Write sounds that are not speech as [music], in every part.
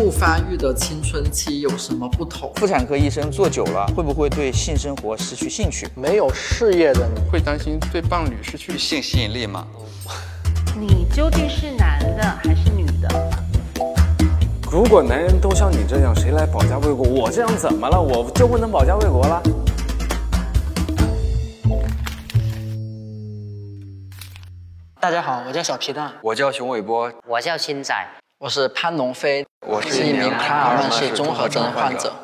不发育的青春期有什么不同？妇产科医生做久了，会不会对性生活失去兴趣？没有事业的你，会担心对伴侣失去性吸引力吗？你究竟是男的还是女的？如果男人都像你这样，谁来保家卫国？我这样怎么了？我就不能保家卫国了？大家好，我叫小皮蛋，我叫熊伟波，我叫新仔，我是潘龙飞，我是一名卡尔曼氏综合症患者。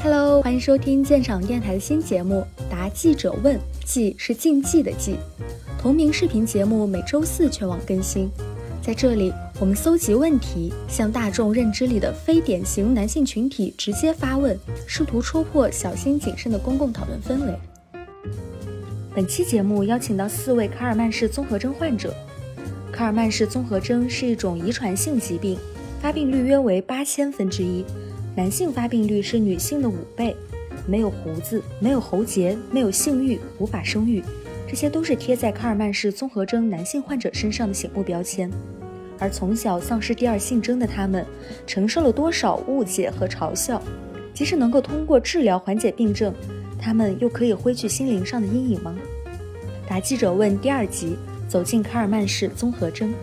Hello，欢迎收听鉴赏电台的新节目《答记者问》，记是竞技的记。同名视频节目每周四全网更新，在这里我们搜集问题，向大众认知里的非典型男性群体直接发问，试图戳破小心谨慎的公共讨论氛围。本期节目邀请到四位卡尔曼氏综合征患者。卡尔曼氏综合征是一种遗传性疾病，发病率约为八千分之一。男性发病率是女性的五倍，没有胡子，没有喉结，没有性欲，无法生育，这些都是贴在卡尔曼氏综合征男性患者身上的醒目标签。而从小丧失第二性征的他们，承受了多少误解和嘲笑？即使能够通过治疗缓解病症，他们又可以挥去心灵上的阴影吗？答记者问第二集，走进卡尔曼氏综合征。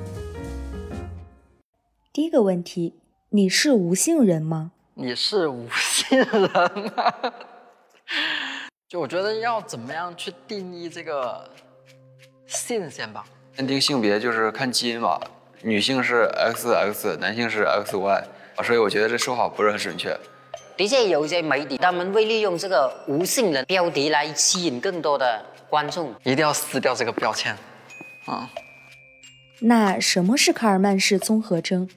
第一个问题：你是无性人吗？你是无性人吗？[laughs] 就我觉得要怎么样去定义这个性先吧。认定性别就是看基因吧，女性是 XX，男性是 XY，所以我觉得这说法不是很准确。的确有一些媒体他们会利用这个无性人标题来吸引更多的观众，一定要撕掉这个标签。啊，那什么是卡尔曼氏综合征？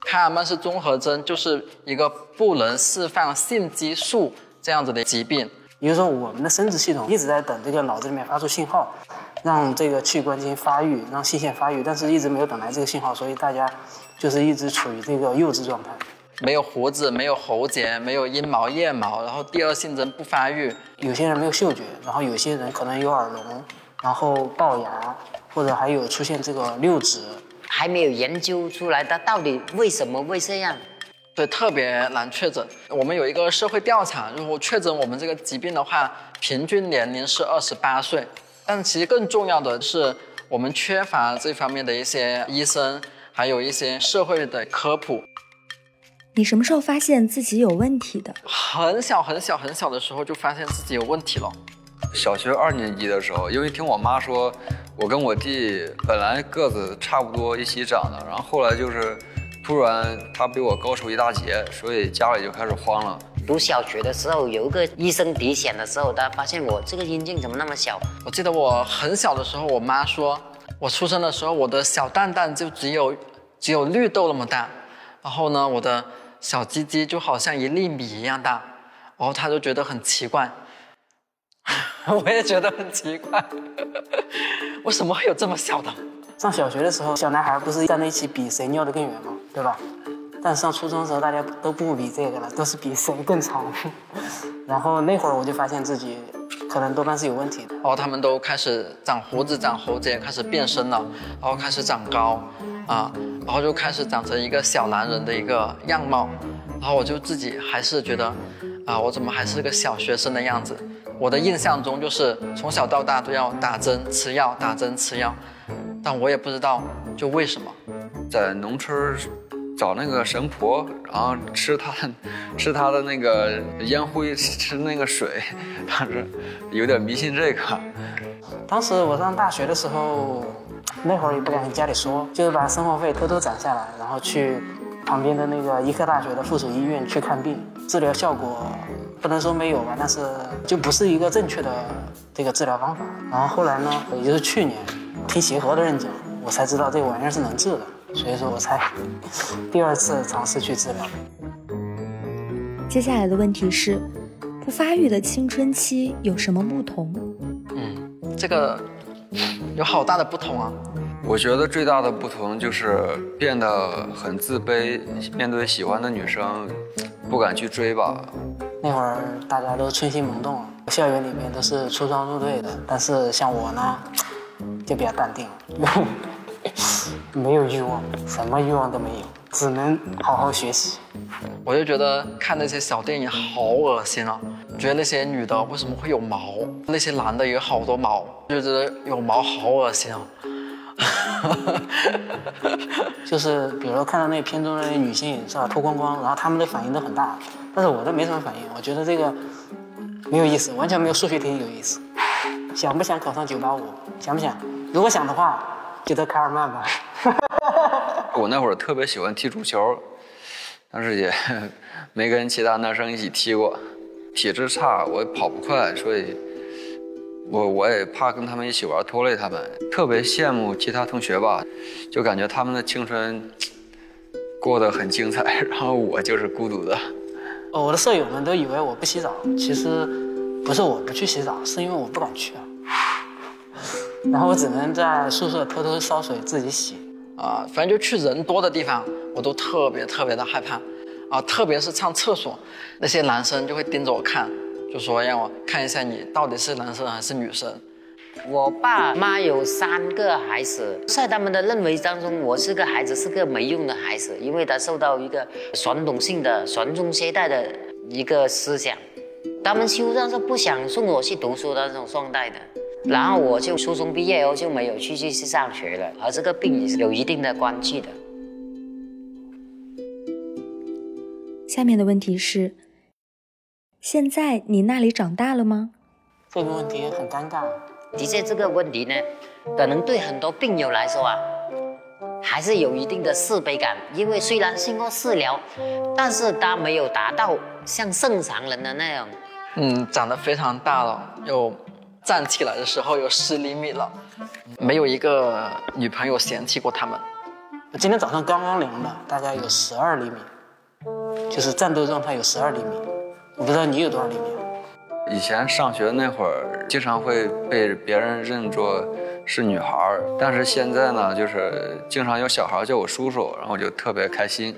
卡尔曼氏综合征就是一个不能释放性激素这样子的疾病。也就是说，我们的生殖系统一直在等这个脑子里面发出信号，让这个器官进行发育，让性腺发育，但是一直没有等来这个信号，所以大家就是一直处于这个幼稚状态。没有胡子，没有喉结，没有阴毛、腋毛，然后第二性征不发育。有些人没有嗅觉，然后有些人可能有耳聋，然后龅牙，或者还有出现这个六指。还没有研究出来，它到底为什么会这样？对，特别难确诊。我们有一个社会调查，如果确诊我们这个疾病的话，平均年龄是二十八岁。但其实更重要的是，我们缺乏这方面的一些医生，还有一些社会的科普。你什么时候发现自己有问题的？很小很小很小的时候就发现自己有问题了。小学二年级的时候，因为听我妈说。我跟我弟本来个子差不多一起长的，然后后来就是突然他比我高出一大截，所以家里就开始慌了。读小学的时候，有一个医生体检的时候，他发现我这个阴茎怎么那么小？我记得我很小的时候，我妈说我出生的时候我的小蛋蛋就只有只有绿豆那么大，然后呢，我的小鸡鸡就好像一粒米一样大，然后他就觉得很奇怪。[laughs] 我也觉得很奇怪，[laughs] 为什么会有这么小的？上小学的时候，小男孩不是站在一起比谁尿得更远吗？对吧？但上初中的时候，大家都不比这个了，都是比谁更长。然后那会儿我就发现自己可能多半是有问题的。然后他们都开始长胡子、长喉结，开始变身了，然后开始长高，啊，然后就开始长成一个小男人的一个样貌。然后我就自己还是觉得，啊，我怎么还是个小学生的样子？我的印象中就是从小到大都要打针吃药，打针吃药，但我也不知道就为什么，在农村找那个神婆，然后吃他的吃他的那个烟灰，吃那个水，当时有点迷信这个。当时我上大学的时候，那会儿也不敢跟家里说，就是把生活费偷偷攒下来，然后去旁边的那个医科大学的附属医院去看病，治疗效果。不能说没有吧，但是就不是一个正确的这个治疗方法。然后后来呢，也就是去年听协和的人讲，我才知道这个玩意儿是能治的，所以说我才第二次尝试去治疗。接下来的问题是，不发育的青春期有什么不同？嗯，这个有好大的不同啊！我觉得最大的不同就是变得很自卑，面对喜欢的女生不敢去追吧。那会儿大家都春心萌动，校园里面都是出双入对的，但是像我呢，就比较淡定，[laughs] 没有欲望，什么欲望都没有，只能好好学习。我就觉得看那些小电影好恶心啊！觉得那些女的为什么会有毛，那些男的也有好多毛，就觉得有毛好恶心啊！[laughs] 就是比如说看到那片中的那女性是吧，脱光光，然后他们的反应都很大，但是我都没什么反应，我觉得这个没有意思，完全没有数学题有意思。想不想考上九八五想不想？如果想的话，就得卡尔曼吧。我那会儿特别喜欢踢足球，但是也 [laughs] 没跟其他男生一起踢过。体质差，我也跑不快，所以我我也怕跟他们一起玩拖累他们。特别羡慕其他同学吧，就感觉他们的青春过得很精彩，然后我就是孤独的。哦，我的舍友们都以为我不洗澡，其实不是我不去洗澡，是因为我不敢去啊。然后我只能在宿舍偷偷烧水自己洗。啊，反正就去人多的地方，我都特别特别的害怕，啊，特别是上厕所，那些男生就会盯着我看，就说让我看一下你到底是男生还是女生。我爸妈有三个孩子，在他们的认为当中，我是个孩子，是个没用的孩子，因为他受到一个传统性的传宗接代的一个思想，他们基本上是不想送我去读书的那种状态的。然后我就初中毕业后就没有去继续去上学了，和这个病也是有一定的关系的。下面的问题是：现在你那里长大了吗？这个问题很尴尬。的确，这个问题呢，可能对很多病友来说啊，还是有一定的自卑感，因为虽然经过治疗，但是他没有达到像正常人的那样。嗯，长得非常大了，有站起来的时候有十厘米了，没有一个女朋友嫌弃过他们。我今天早上刚刚量的，大概有十二厘米，就是战斗状态有十二厘米。我不知道你有多少厘米。以前上学那会儿，经常会被别人认作是女孩儿，但是现在呢，就是经常有小孩叫我叔叔，然后我就特别开心。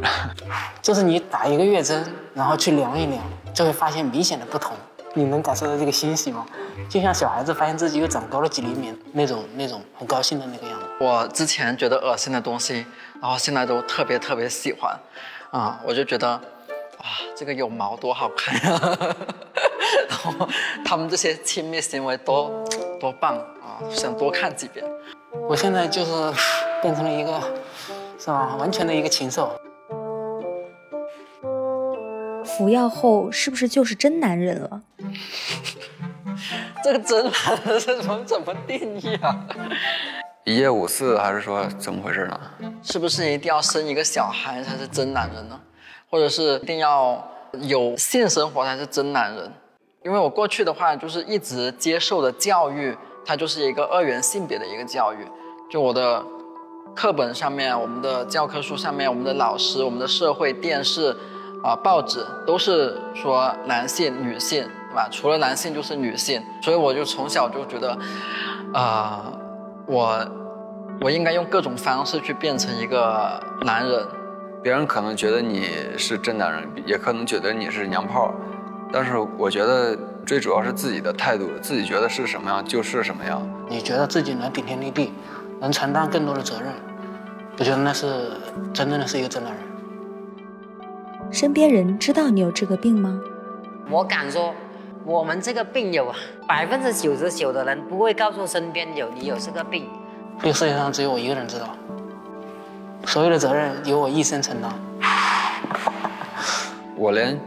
[laughs] 就是你打一个月针，然后去量一量，就会发现明显的不同。你能感受到这个欣喜吗？就像小孩子发现自己又长高了几厘米那种那种很高兴的那个样子。我之前觉得恶心的东西，然后现在都特别特别喜欢，啊，我就觉得，哇，这个有毛多好看呀！[laughs] 然后他们这些亲密行为多多棒啊，想多看几遍。我现在就是变成了一个，是吧？完全的一个禽兽。服药后是不是就是真男人了？[laughs] 这个真男人是怎么怎么定义啊？一夜五次还是说怎么回事呢？是不是一定要生一个小孩才是真男人呢？或者是一定要有性生活才是真男人？因为我过去的话就是一直接受的教育，它就是一个二元性别的一个教育。就我的课本上面、我们的教科书上面、我们的老师、我们的社会、电视。啊，报纸都是说男性、女性，对吧？除了男性就是女性，所以我就从小就觉得，啊，我我应该用各种方式去变成一个男人。别人可能觉得你是真男人，也可能觉得你是娘炮，但是我觉得最主要是自己的态度，自己觉得是什么样就是什么样。你觉得自己能顶天立地，能承担更多的责任，我觉得那是真正的是一个真男人。身边人知道你有这个病吗？我敢说，我们这个病友啊，百分之九十九的人不会告诉身边有你有这个病。这个世界上只有我一个人知道，所有的责任由我一生承担。我连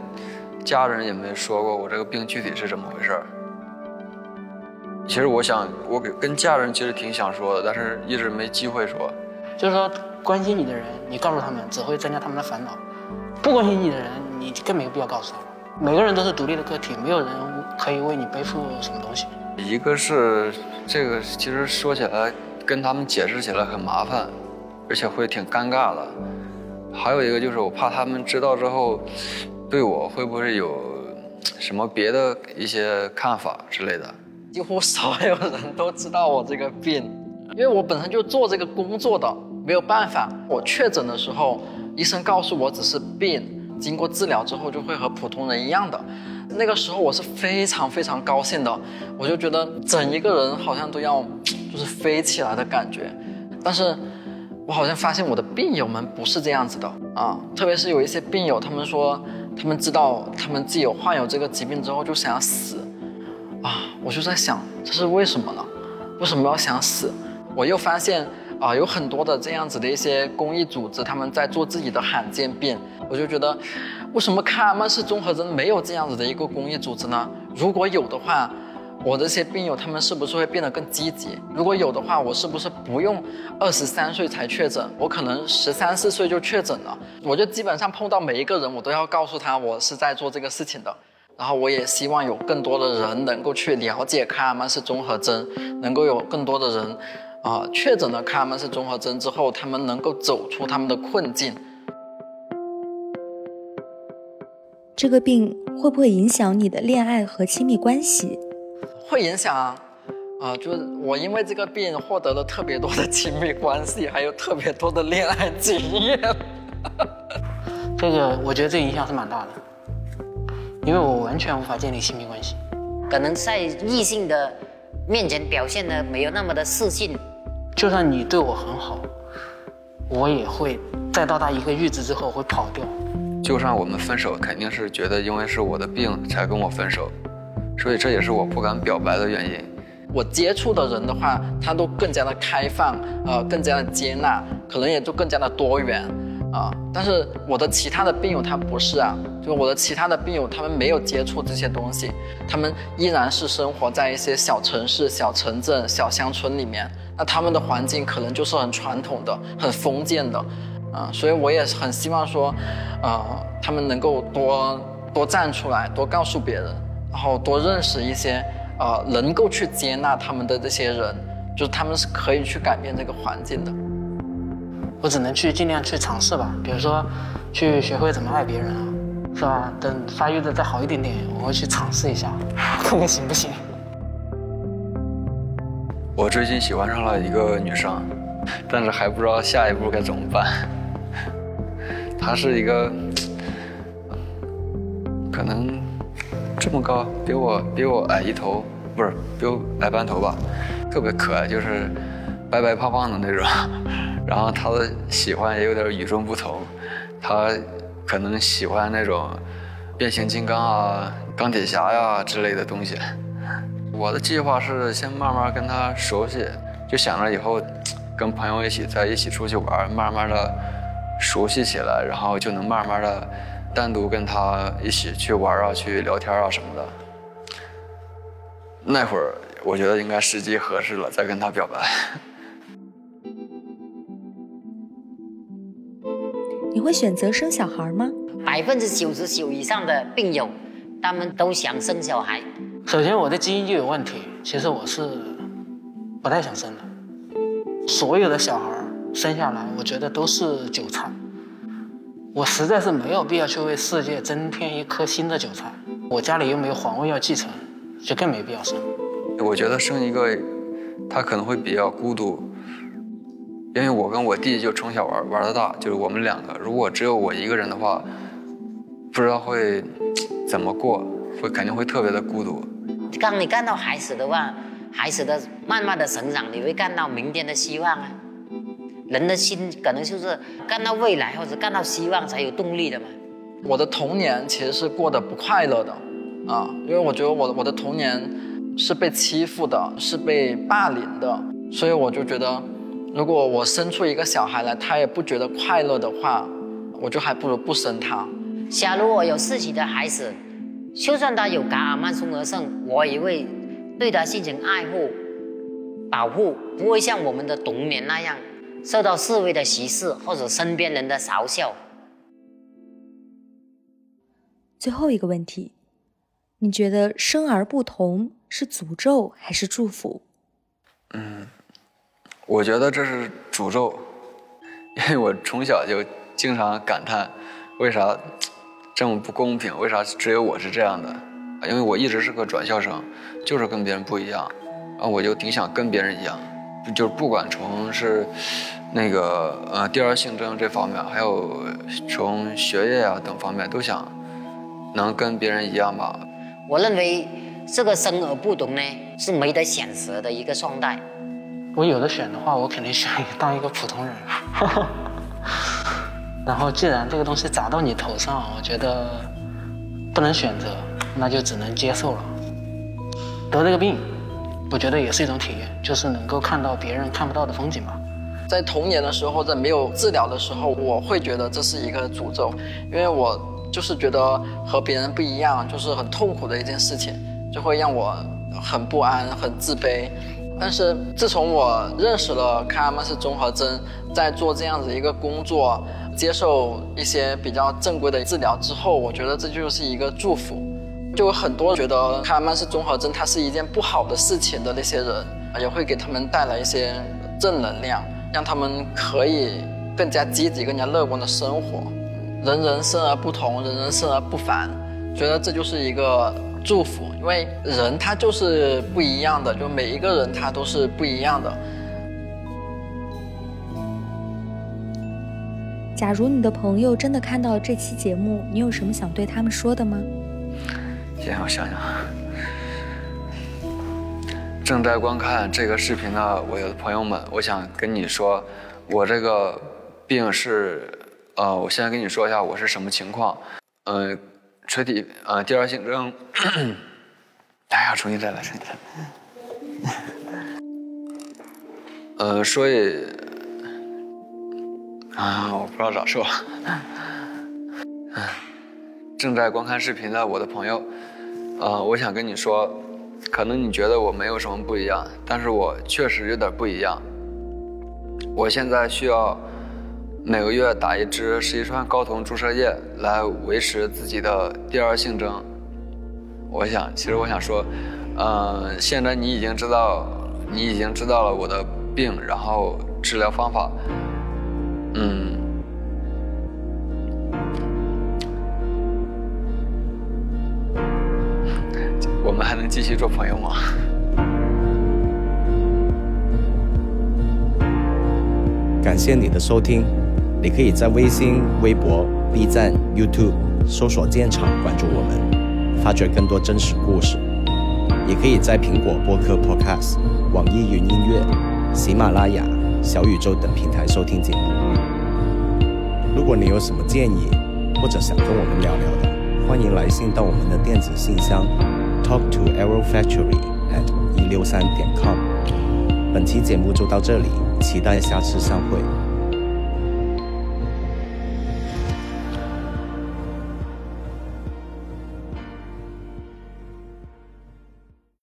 家人也没说过我这个病具体是怎么回事其实我想，我给跟家人其实挺想说的，但是一直没机会说。就是说，关心你的人，你告诉他们只会增加他们的烦恼。不关心你的人，你更没有必要告诉他了。每个人都是独立的个体，没有人可以为你背负什么东西。一个是这个，其实说起来跟他们解释起来很麻烦，而且会挺尴尬的。还有一个就是我怕他们知道之后，对我会不会有什么别的一些看法之类的。几乎所有人都知道我这个病，因为我本身就做这个工作的，没有办法。我确诊的时候。医生告诉我只是病，经过治疗之后就会和普通人一样的。那个时候我是非常非常高兴的，我就觉得整一个人好像都要就是飞起来的感觉。但是我好像发现我的病友们不是这样子的啊，特别是有一些病友，他们说他们知道他们自己有患有这个疾病之后就想要死，啊，我就在想这是为什么呢？为什么要想死？我又发现啊，有很多的这样子的一些公益组织，他们在做自己的罕见病，我就觉得为什么卡尔曼氏综合征没有这样子的一个公益组织呢？如果有的话。我这些病友他们是不是会变得更积极？如果有的话，我是不是不用二十三岁才确诊？我可能十三四岁就确诊了。我就基本上碰到每一个人，我都要告诉他我是在做这个事情的。然后我也希望有更多的人能够去了解卡尔曼氏综合征，能够有更多的人，啊，确诊了卡尔曼氏综合征之后，他们能够走出他们的困境。这个病会不会影响你的恋爱和亲密关系？会影响啊，啊，就是我因为这个病获得了特别多的亲密关系，还有特别多的恋爱经验。[laughs] 这个我觉得这影响是蛮大的，因为我完全无法建立亲密关系，可能在异性的面前表现的没有那么的自信。就算你对我很好，我也会在到达一个阈值之后会跑掉。就算我们分手，肯定是觉得因为是我的病才跟我分手。所以这也是我不敢表白的原因。我接触的人的话，他都更加的开放，呃，更加的接纳，可能也就更加的多元，啊。但是我的其他的病友他不是啊，就我的其他的病友他们没有接触这些东西，他们依然是生活在一些小城市、小城镇、小乡村里面，那他们的环境可能就是很传统的、很封建的，啊。所以我也很希望说，呃，他们能够多多站出来，多告诉别人。然后多认识一些，呃，能够去接纳他们的这些人，就是他们是可以去改变这个环境的。我只能去尽量去尝试吧，比如说，去学会怎么爱别人啊，是吧？等发育的再好一点点，我会去尝试一下，[laughs] 看看行不行。我最近喜欢上了一个女生，但是还不知道下一步该怎么办。他是一个，可能。这么高，比我比我矮一头，不是比我矮半头吧，特别可爱，就是白白胖胖的那种。[laughs] 然后他的喜欢也有点与众不同，他可能喜欢那种变形金刚啊、钢铁侠呀之类的东西。我的计划是先慢慢跟他熟悉，就想着以后跟朋友一起在一起出去玩，慢慢的熟悉起来，然后就能慢慢的。单独跟他一起去玩啊，去聊天啊什么的。那会儿我觉得应该时机合适了，再跟他表白。[laughs] 你会选择生小孩吗？百分之九十九以上的病友，他们都想生小孩。首先我的基因就有问题，其实我是不太想生的。所有的小孩生下来，我觉得都是韭菜。我实在是没有必要去为世界增添一颗新的韭菜，我家里又没有皇位要继承，就更没必要生。我觉得生一个，他可能会比较孤独，因为我跟我弟就从小玩玩到大，就是我们两个。如果只有我一个人的话，不知道会怎么过，会肯定会特别的孤独。当你看到孩子的话，孩子的慢慢的成长，你会看到明天的希望啊。人的心可能就是看到未来或者看到希望才有动力的嘛。我的童年其实是过得不快乐的，啊，因为我觉得我我的童年是被欺负的，是被霸凌的，所以我就觉得，如果我生出一个小孩来，他也不觉得快乐的话，我就还不如不生他。假如我有自己的孩子，就算他有卡尔曼综合症，我也会对他进行爱护、保护，不会像我们的童年那样。受到社会的歧视或者身边人的嘲笑。最后一个问题，你觉得生而不同是诅咒还是祝福？嗯，我觉得这是诅咒，[laughs] 因为我从小就经常感叹，为啥这么不公平？为啥只有我是这样的？因为我一直是个转校生，就是跟别人不一样，啊，我就挺想跟别人一样。就是不管从是那个呃第二性征这方面，还有从学业啊等方面，都想能跟别人一样吧。我认为这个生而不同呢，是没得选择的一个状态。我有的选的话，我肯定选当一个普通人。[laughs] 然后既然这个东西砸到你头上，我觉得不能选择，那就只能接受了。得这个病，我觉得也是一种体验，就是能够看到别人看不到的风景吧。在童年的时候，在没有治疗的时候，我会觉得这是一个诅咒，因为我就是觉得和别人不一样，就是很痛苦的一件事情，就会让我很不安、很自卑。但是自从我认识了卡尔曼氏综合征，在做这样子一个工作，接受一些比较正规的治疗之后，我觉得这就是一个祝福。就有很多觉得卡尔曼氏综合症它是一件不好的事情的那些人，也会给他们带来一些正能量。让他们可以更加积极、更加乐观的生活。人人生而不同，人人生而不凡，觉得这就是一个祝福。因为人他就是不一样的，就每一个人他都是不一样的。假如你的朋友真的看到这期节目，你有什么想对他们说的吗？先让我想想。正在观看这个视频的我的朋友们，我想跟你说，我这个病是，呃，我现在跟你说一下我是什么情况，嗯，垂体呃第二性征，哎呀，重新再来，重新再来，呃，所以啊，我不知道咋说，[laughs] 正在观看视频的我的朋友，呃，我想跟你说。可能你觉得我没有什么不一样，但是我确实有点不一样。我现在需要每个月打一支十一川睾酮注射液来维持自己的第二性征。我想，其实我想说，嗯，现在你已经知道，你已经知道了我的病，然后治疗方法，嗯。能继续做朋友吗？感谢你的收听，你可以在微信、微博、B 站、YouTube 搜索“建厂”关注我们，发掘更多真实故事。也可以在苹果播客 Podcast、网易云音乐、喜马拉雅、小宇宙等平台收听节目。如果你有什么建议，或者想跟我们聊聊的，欢迎来信到我们的电子信箱。Talk to arrow factory at 一六三点 com。本期节目就到这里，期待下次相会。